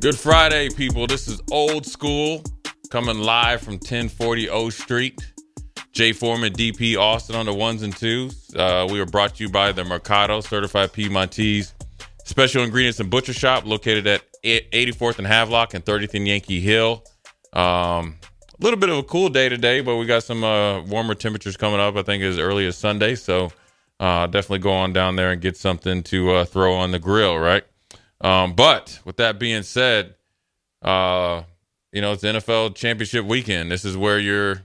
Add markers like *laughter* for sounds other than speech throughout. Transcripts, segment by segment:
Good Friday, people. This is Old School coming live from 1040 O Street. Jay Foreman, DP Austin on the ones and twos. Uh, we are brought to you by the Mercado Certified Piedmontese Special Ingredients and Butcher Shop located at 84th and Havelock and 30th and Yankee Hill. Um, a little bit of a cool day today, but we got some uh, warmer temperatures coming up. I think as early as Sunday, so uh, definitely go on down there and get something to uh, throw on the grill, right? Um, but with that being said, uh, you know it's NFL championship weekend. This is where you're.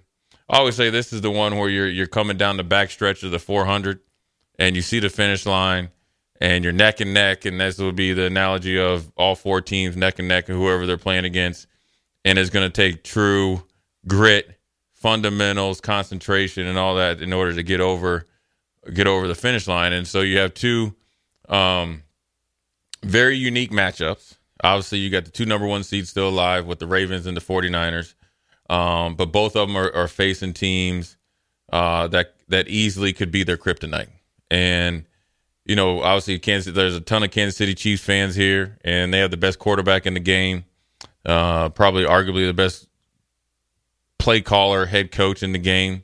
I always say this is the one where you're you're coming down the back stretch of the 400, and you see the finish line, and you're neck and neck, and this would be the analogy of all four teams neck and neck, and whoever they're playing against, and it's going to take true grit, fundamentals, concentration, and all that in order to get over get over the finish line. And so you have two um, very unique matchups. Obviously, you got the two number one seeds still alive with the Ravens and the 49ers. Um, but both of them are, are facing teams uh, that that easily could be their kryptonite. And you know, obviously, Kansas. There's a ton of Kansas City Chiefs fans here, and they have the best quarterback in the game. Uh, probably, arguably, the best play caller, head coach in the game.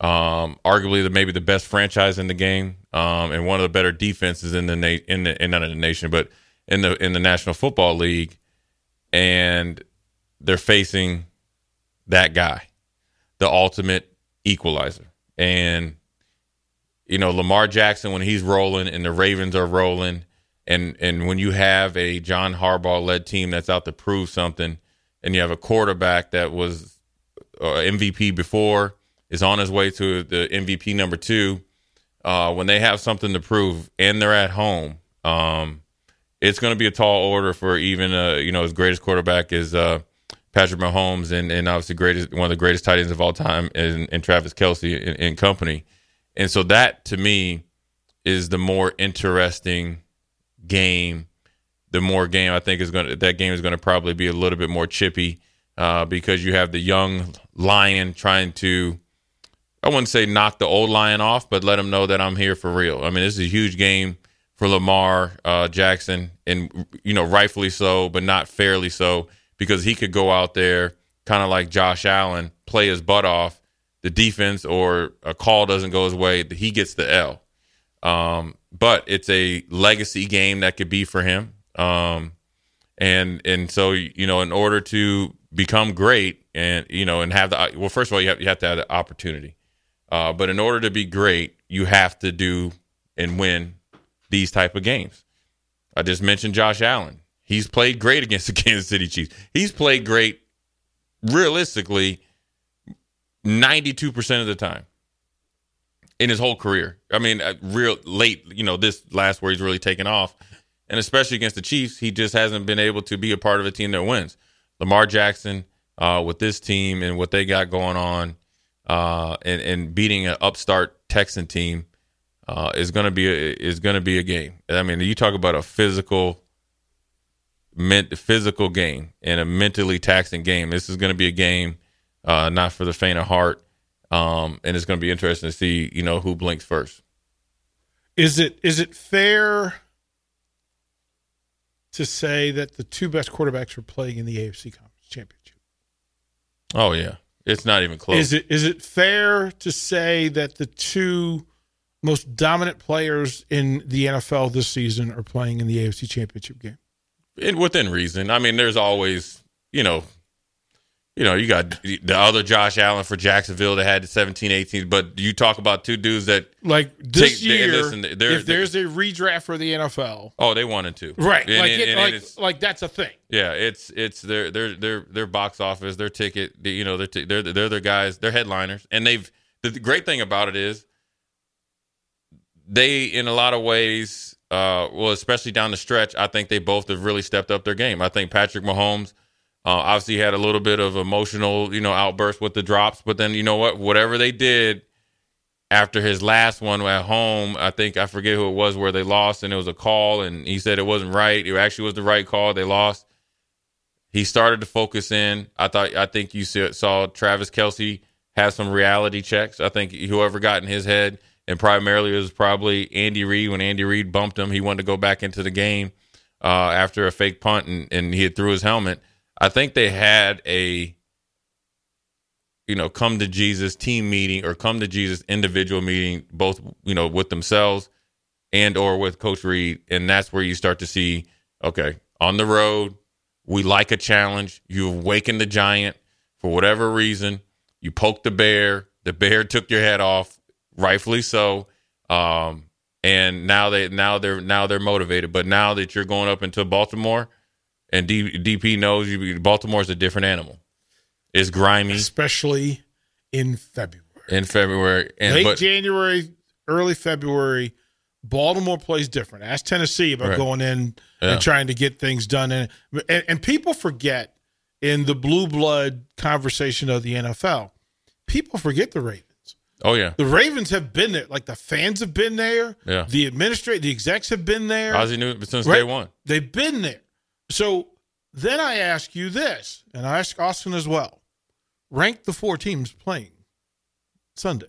Um, arguably, the maybe the best franchise in the game, um, and one of the better defenses in the na- in the in not in the nation, but in the in the National Football League. And they're facing that guy, the ultimate equalizer. And you know, Lamar Jackson when he's rolling and the Ravens are rolling and and when you have a John Harbaugh led team that's out to prove something and you have a quarterback that was uh, MVP before is on his way to the MVP number 2 uh, when they have something to prove and they're at home um, it's going to be a tall order for even uh, you know his greatest quarterback is uh, Patrick Mahomes and, and obviously greatest one of the greatest tight ends of all time and, and Travis Kelce and, company. And so that to me is the more interesting game. The more game I think is going to that game is going to probably be a little bit more chippy uh, because you have the young lion trying to I wouldn't say knock the old lion off, but let him know that I'm here for real. I mean, this is a huge game for Lamar uh, Jackson, and you know, rightfully so, but not fairly so because he could go out there kind of like Josh Allen, play his butt off. The defense or a call doesn't go his way, he gets the L. Um, but it's a legacy game that could be for him. Um, and and so you know, in order to become great, and you know, and have the well, first of all, you have you have to have the opportunity. Uh, but in order to be great, you have to do and win these type of games. I just mentioned Josh Allen. He's played great against *laughs* the Kansas City Chiefs. He's played great realistically 92% of the time in his whole career. I mean, uh, real late, you know, this last where he's really taken off. And especially against the Chiefs, he just hasn't been able to be a part of a team that wins. Lamar Jackson, uh, with this team and what they got going on, uh, and, and beating an upstart Texan team, uh, is going to be a, is going to be a game. I mean, you talk about a physical, ment, physical game and a mentally taxing game. This is going to be a game uh, not for the faint of heart, um, and it's going to be interesting to see you know who blinks first. Is it is it fair to say that the two best quarterbacks are playing in the AFC Conference Championship? Oh yeah, it's not even close. Is it is it fair to say that the two most dominant players in the NFL this season are playing in the AFC Championship game? And within reason. I mean, there's always you know you know, you got the other Josh Allen for Jacksonville that had the 17, 18, but you talk about two dudes that like this take, year. listen, they're- if there's a redraft for the NFL, oh, they wanted to, right? And- like, and- it, and like, like that's a thing. yeah, it's it's their their their their box office, their ticket, the- you know, they're t- they're they're their guys, they're headliners, and they've the, the great thing about it is they, in a lot of ways, uh, well, especially down the stretch, I think they both have really stepped up their game. I think Patrick Mahomes. Uh, obviously had a little bit of emotional, you know, outburst with the drops, but then you know what? Whatever they did after his last one at home, I think I forget who it was where they lost, and it was a call, and he said it wasn't right. It actually was the right call. They lost. He started to focus in. I thought. I think you saw, Travis Kelce have some reality checks. I think whoever got in his head, and primarily it was probably Andy Reid. When Andy Reid bumped him, he wanted to go back into the game uh, after a fake punt, and, and he had threw his helmet. I think they had a you know come to Jesus team meeting or come to Jesus individual meeting, both you know with themselves and or with Coach Reid, and that's where you start to see okay on the road. We like a challenge. You awakened the giant for whatever reason. You poked the bear. The bear took your head off, rightfully so. Um, and now they now they're now they're motivated. But now that you're going up into Baltimore, and D, DP knows you, Baltimore's a different animal. It's grimy especially in February. in February, and Late but January, early February, Baltimore plays different. Ask Tennessee about Right. going in Yeah. and trying to get things done. And, and and people forget in the blue blood conversation of the NFL, people forget the Ravens. oh yeah, The Ravens have been there. Like the fans have been there. Yeah. The administrator, the execs have been there. Ozzie knew it since Right? day one. They've been there. So then I ask you this, and I ask Austin as well. Rank the four teams playing Sunday.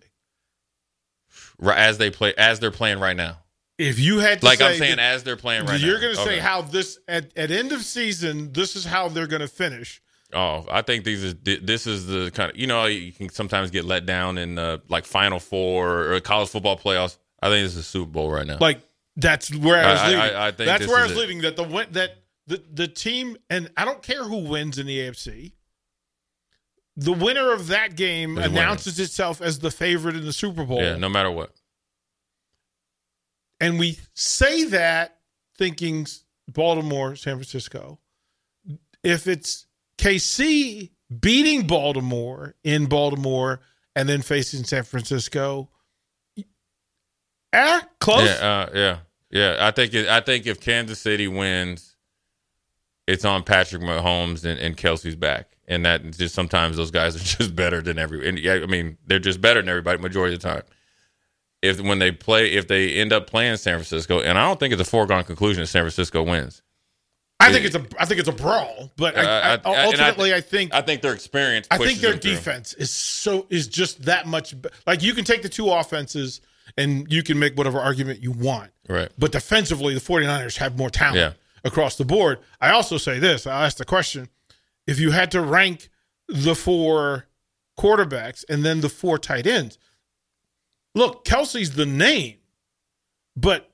As they play, as they're playing right now. If you had to Like I'm saying, as they're playing right now. you're going to say Okay. how this at, at end of season, this is how they're going to finish. Oh, I think these is this is the kind of you know you can sometimes get let down in uh, like Final Four or college football playoffs. I think this is Super Bowl right now. Like that's where I was I- I- leading. I think that's where I was it. leading. That the that the the team and I don't care who wins in the AFC. The winner of that game Is announces itself as the favorite in the Super Bowl. yeah, no matter what. And we say that thinking Baltimore, San Francisco. If it's KC beating Baltimore in Baltimore and then facing San Francisco, ah, close. Yeah, uh, yeah, yeah. I think it, I think if Kansas City wins, it's on Patrick Mahomes and, and Kelce's back, and that just sometimes those guys are *laughs* just better than every. And yeah, I mean they're just better than everybody majority of the time. If when they play, if they end up playing San Francisco, and I don't think it's a foregone conclusion that San Francisco wins. I think it's a I think it's a brawl, but I, Uh, I, I- I ultimately I think I think their experience. I think their them through. defense is so is just that much. Like you can take the two offenses and you can make whatever argument you want. Right. But defensively, the 49ers have more talent Yeah. Across the board. I also say this. I asked the question: if you had to rank the four quarterbacks and then the four tight ends, look, Kelce's the name, but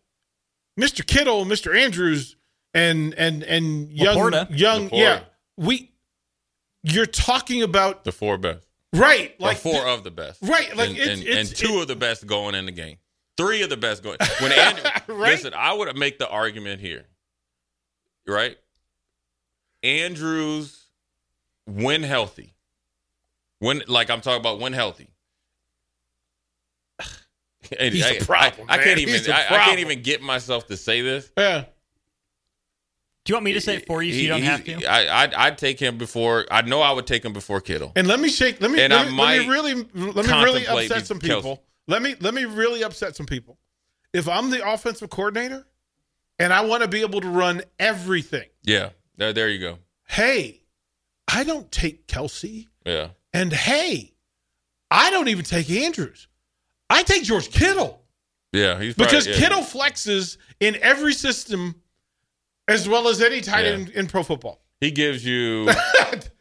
Mr. Kittle, Mr. Andrews, and and and young Laporta. young, Laporta. yeah, we. You're talking about The four best. right, Like like four th- of the best. Right, like and, it's- and, it's- and two it- of the best going in the game. Three of the best going. When *laughs* Andrew, Right? listen, I would make the argument here, right? Andrews, when healthy, when like I'm talking about when healthy. And *sighs* He's I, problem, I, I man. can't even. the I, I can't even get myself to say this. yeah. Do you want me to say it for you so you don't have to? I, I'd, I'd take him before. I know I would take him before Kittle. And let me shake. Let me. And let I me, let might me really. Let me really upset some Kelce. people. Let me. Let me really upset some people. if I'm the offensive coordinator and I want to be able to run everything, Yeah. There, there you go. hey, I don't take Kelce. Yeah. And hey, I don't even take Andrews. I take George Kittle Yeah. He's probably- because yeah. Kittle flexes in every system as well as any tight Yeah. end in pro football. He gives you. *laughs*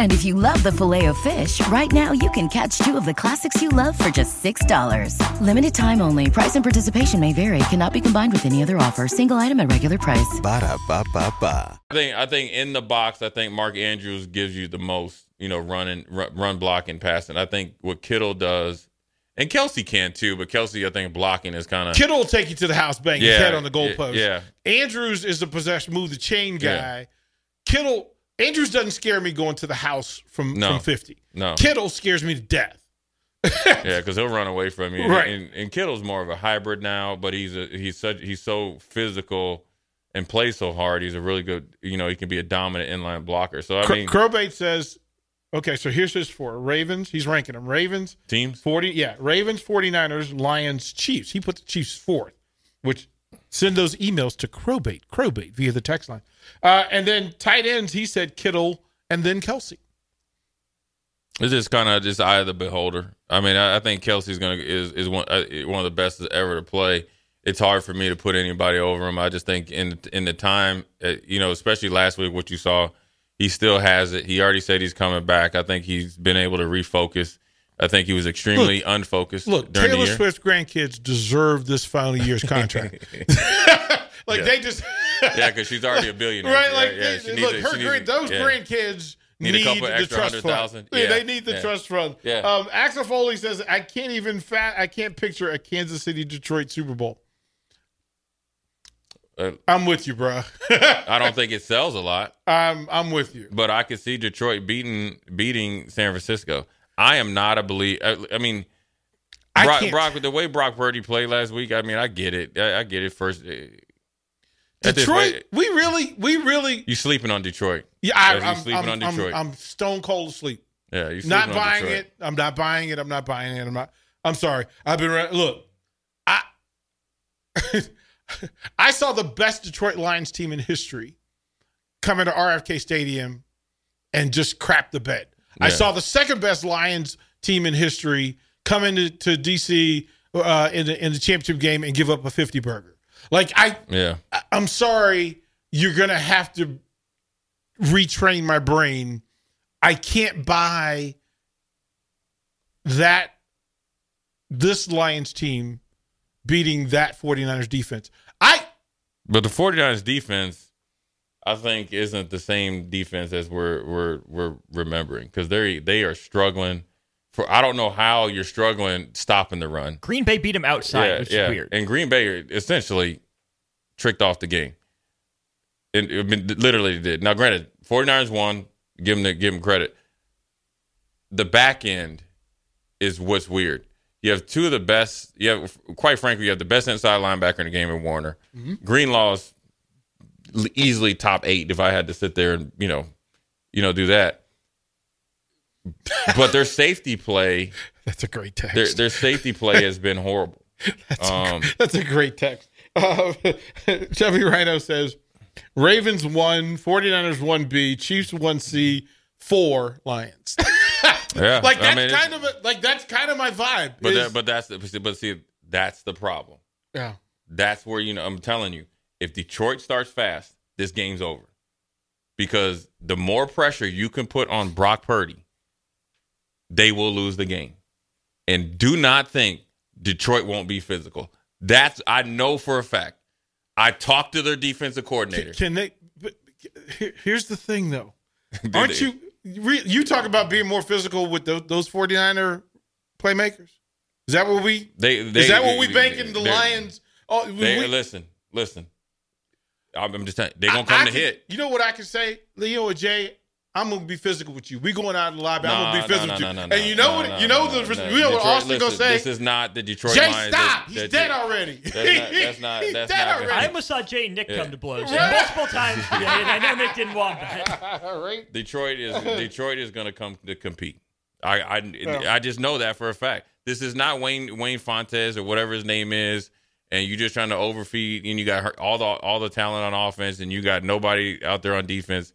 And if you love the filet of fish, right now you can catch two of the classics you love for just $6. Limited time only. Price and participation may vary. Cannot be combined with any other offer. Single item at regular price. Ba-da-ba-ba-ba. I think I think in the box, I think Mark Andrews gives you the most, you know, running, run, run blocking, passing. I think what Kittle does, and Kelce can too, but Kelce, I think blocking is kind of Kittle will take you to the house, bang his Yeah, head on the yeah, goalpost. yeah. Andrews is the possession, move the chain guy. Yeah. Kittle, Andrews doesn't scare me going to the house from, No. from 50. No. Kittle scares me to death. *laughs* yeah, because he'll run away from you. Right. And, and Kittle's more of a hybrid now, but he's a, he's such he's so physical and plays so hard. He's a really good, you know, he can be a dominant inline blocker. So I mean, Crowbait says, okay, so here's his four Ravens. He's ranking them Ravens, teams. 40, yeah, Ravens, 49ers, Lions, Chiefs. He put the Chiefs fourth, which send those emails to Crowbait, Crowbait via the text line. Uh, and then tight ends, he said Kittle and then Kelce. It's just kind of just eye of the beholder. I mean, I, I think Kelce's gonna is is one uh, one of the best ever to play. It's hard for me to put anybody over him. I just think in in the time, uh, you know, especially last week, what you saw, he still has it. He already said he's coming back. I think he's been able to refocus. I think he was extremely unfocused Look, during Taylor. Swift's grandkids deserve this final year's contract. *laughs* like Yeah. they just *laughs* yeah, because she's already a billionaire. right. Like yeah, they- look, a- her grand, a- those yeah. grandkids Need need, a couple the extra trust fund. Yeah, Yeah, they need the yeah. trust fund. Yeah. Um, Axel Foley says, "I can't even fat. I can't picture a Kansas City Detroit Super Bowl." Uh, I'm with you, bro. *laughs* I don't think it sells a lot. I'm I'm with you. but I could see Detroit beating beating San Francisco. I am not a believe. I, I mean, I Brock, Brock, the way Brock Purdy played last week. I mean, I get it. I, I get it. First, uh, Detroit, we really, we really. you sleeping on Detroit? Yeah, I, I'm sleeping I'm, on Detroit. I'm, I'm stone cold asleep. yeah, you sleeping not on buying Detroit. it. I'm not buying it. I'm not buying it. I'm not. I'm sorry. I've been look. I *laughs* I saw the best Detroit Lions team in history come into RFK Stadium and just crap the bed. I saw the second best Lions team in history come into to DC uh, in the in the championship game and give up a 50 burger. Like I, Yeah, I- I'm sorry, you're gonna have to retrain my brain. I can't buy that this Lions team beating that 49ers defense. I but the 49ers defense, I think, isn't the same defense as we're we're we're remembering because they they are struggling. For I don't know how you're struggling stopping the run. Green Bay beat him outside, which is weird. And Green Bay essentially tricked off the game. And I mean, literally did. Now, granted, 49ers won. Give them the, give them credit. The back end is what's weird. You have two of the best. You have, quite frankly, you have the best inside linebacker in the game in Warner. Mm-hmm. Greenlaw's l- easily top eight if I had to sit there and you know, you know, do that. But their safety play, *laughs* that's a great text. their their safety play has been horrible. *laughs* Um, *laughs* That's a great text. Uh, Chevy Rhino says Ravens one, 49ers 1B, Chiefs 1C, four Lions. yeah, like I that's mean, kind of a, like that's kind of my vibe. But is- that, but that's the, but see that's the problem. yeah. That's where you know I'm telling you, if Detroit starts fast, this game's over. Because the more pressure you can put on Brock Purdy, they will lose the game. And do not think Detroit won't be physical. That's I know for a fact. I talked to their defensive coordinator. Can, can they? But here's the thing, though. *laughs* Aren't you? You talk about being more physical with those, those 49er playmakers. Is that what we? They, they is that what we bank in the Lions? Oh, They, we- listen, listen. I'm I'm just telling they're gonna come I to can- hit. You know what I can say, Leo or Jay? I'm gonna be physical with you. We going out in the lobby. I'm gonna be physical nah, with you. nah, nah, and you know nah, what? nah, you know nah, the nah. you know what Detroit- Austin gonna say? This is not the Detroit Jay, Lions. stop! that- He's that- dead already. That's not. That's *laughs* not. He's That's dead not. already. I almost saw Jay and Nick Yeah. come to blows Right. multiple times *laughs* today, and I know Nick didn't want that. *laughs* right? Detroit is Detroit is going to come to compete. I I, Yeah. I just know that for a fact. This is not Wayne Wayne Fontes or whatever his name is, and you're just trying to overfeed, and you got all the all the talent on offense, and you got nobody out there on defense.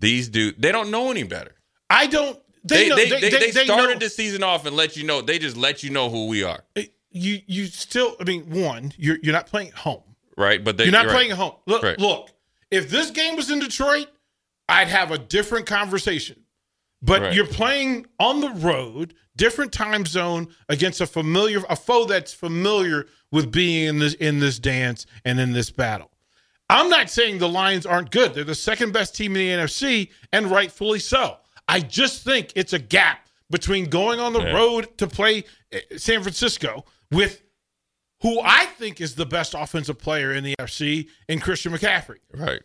These dudes, they don't know any better. I don't. They They know, they, they, they, they started know- the season off and let you know. They just let you know who we are, You you still. I mean, one, you're you're not playing at home. right? But they, you're not right. playing at home. Look, Right. look. If this game was in Detroit, I'd have a different conversation. But Right. you're playing on the road, different time zone against a familiar, a foe that's familiar with being in this in this dance and in this battle. I'm not saying the Lions aren't good. They're the second best team in the NFC, and rightfully so. I just think it's a gap between going on the Yeah. road to play eh, San Francisco with who I think is the best offensive player in the NFC in Christian McCaffrey. Right.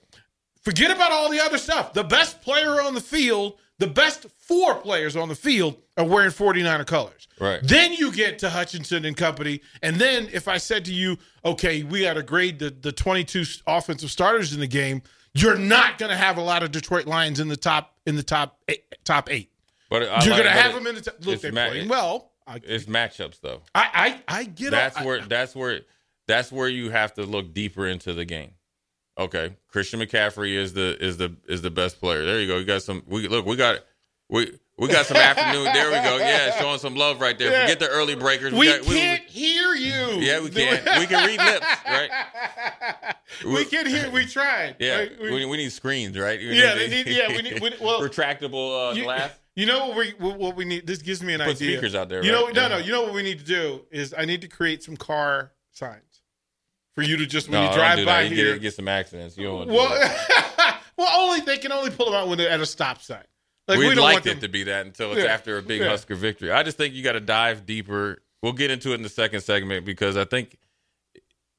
Forget about all the other stuff. The best player on the field, the best four players on the field are wearing 49er colors. Right. Then you get to Hutchinson and company. And then if I said to you, okay, we got to grade the, the 22 offensive starters in the game, you're not going to have a lot of Detroit Lions in the top in the top eight, top eight. But I you're like- going to have them in the top. Look, they're ma- playing well. I, It's matchups though. I, I, I get that's I- where that's where that's where you have to look deeper into the game. Okay, Christian McCaffrey is the is the is the best player. There you go. You got some. We look. We got we we got some afternoon. There we go. Yeah, showing some love right there. Yeah. Forget the early breakers. we got- can't hear you. yeah, we can. we can read lips, right? *laughs* we can hear. We tried. *laughs* Yeah? We- we, we need screens, right? We Yeah, they need- yeah, we need- we- well- retractable uh, you, glass. You know what we what we need? This gives me an idea. Put idea. speakers out there, You know, right? no, Yeah. no. You know what we need to do is I need to create some car signs for you to just when No, you drive do by that. You here. get, get some accidents. You don't want to do well, that. *laughs* well, only they can only pull them out when they're at a stop sign. Like We'd we don't like want it to be that until it's Yeah. after a big Yeah. Husker victory. I just think you got to dive deeper. We'll get into it in the second segment because I think,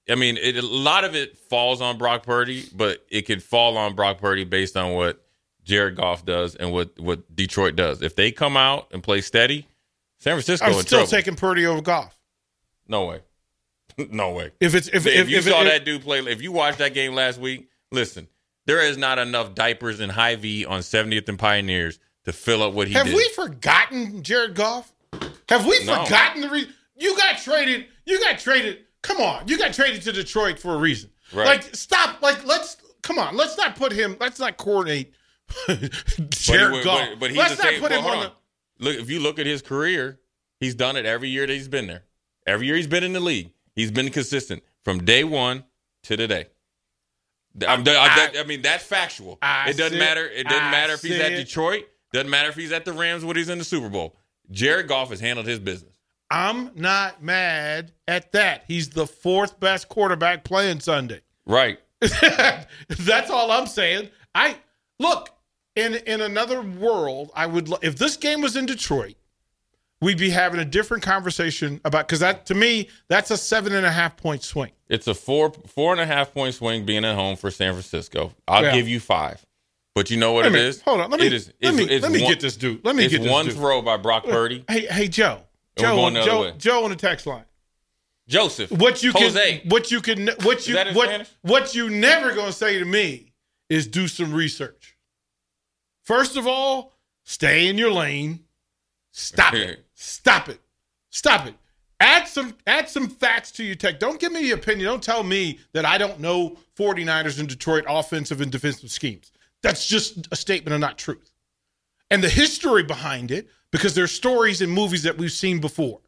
I mean, it, a lot of it falls on Brock Purdy, but it could fall on Brock Purdy based on what Jared Goff does and what what Detroit does. If they come out and play steady, San Francisco I'm still trouble. taking Purdy over Goff. no way, no way. If it's if If, if, you if, saw if- that dude play, if you watched that game last week, listen, there is not enough diapers in Hy-Vee on 70th and Pioneers to fill up what he have did. we forgotten Jared Goff? Have we No. forgotten the reason you got traded? You got traded. Come on, you got traded to Detroit for a reason. Right. Like stop. Like let's come on. Let's not put him. Let's not coordinate *laughs* Jared but, Goff. but, but he's let's the not same. put him on on. Look, if you look at his career, he's done it every year that he's been there. Every year he's been in the league, he's been consistent from day one to today. I'm, I, I, mean, that's factual. I it doesn't matter. it. Doesn't I matter if he's at. Detroit. Doesn't matter if he's at the Rams when he's in the Super Bowl. Jared Goff has handled his business. I'm not mad at that. He's the fourth best quarterback playing Sunday. *laughs* Right. That's all I'm saying. I look in in another world. I would if this game was in Detroit, we'd be having a different conversation about because that to me that's a seven and a half point swing. It's a four four and a half point swing being at home for San Francisco. I'll Yeah. give you five. But you know what Let it me- is? hold on, let me- it is, let it's- me- it's let me one- get this dude. Let me it's get this one dude. throw by Brock Purdy. Hey hey Joe, Joe, going the other Joe. Joe on the text line. Joseph. What you can, Jose. what you can, what you, what, Spanish? what you never gonna say to me is do some research. First of all, stay in your lane. Stop it. *laughs* Stop it. Stop it. Add some add some facts to your tech. Don't give me your opinion. Don't tell me that I don't know 49ers and Detroit offensive and defensive schemes. That's just a statement of not truth. And the history behind it, because there's stories and movies that we've seen before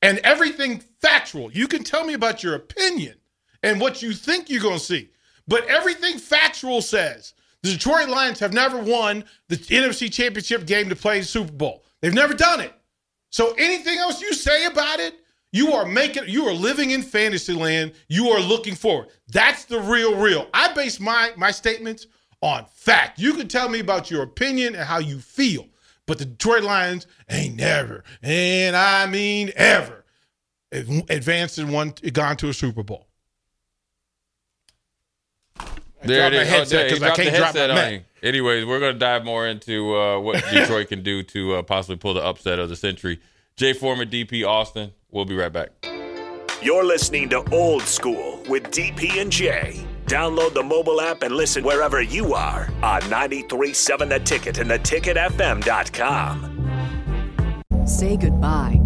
and everything factual. You can tell me about your opinion and what you think you're going to see, but everything factual says the Detroit Lions have never won the NFC Championship game to play Super Bowl. They've never done it. So anything else you say about it, you are making you are living in fantasy land. You are looking forward. That's the real real. I base my my statements on fact. You can tell me about your opinion and how you feel, but the Detroit Lions ain't never, and I mean ever, advanced and won gone to a Super Bowl. There it is. Because Oh, there, I he dropped can't the drop my headset on you. Anyways, we're going to dive more into uh, what *laughs* Detroit can do to uh, possibly pull the upset of the century. Jay Foreman, DP Austin. We'll be right back. You're listening to Old School with DP and J. Download the mobile app and listen wherever you are on 937 The Ticket and theticketfm.com. Say goodbye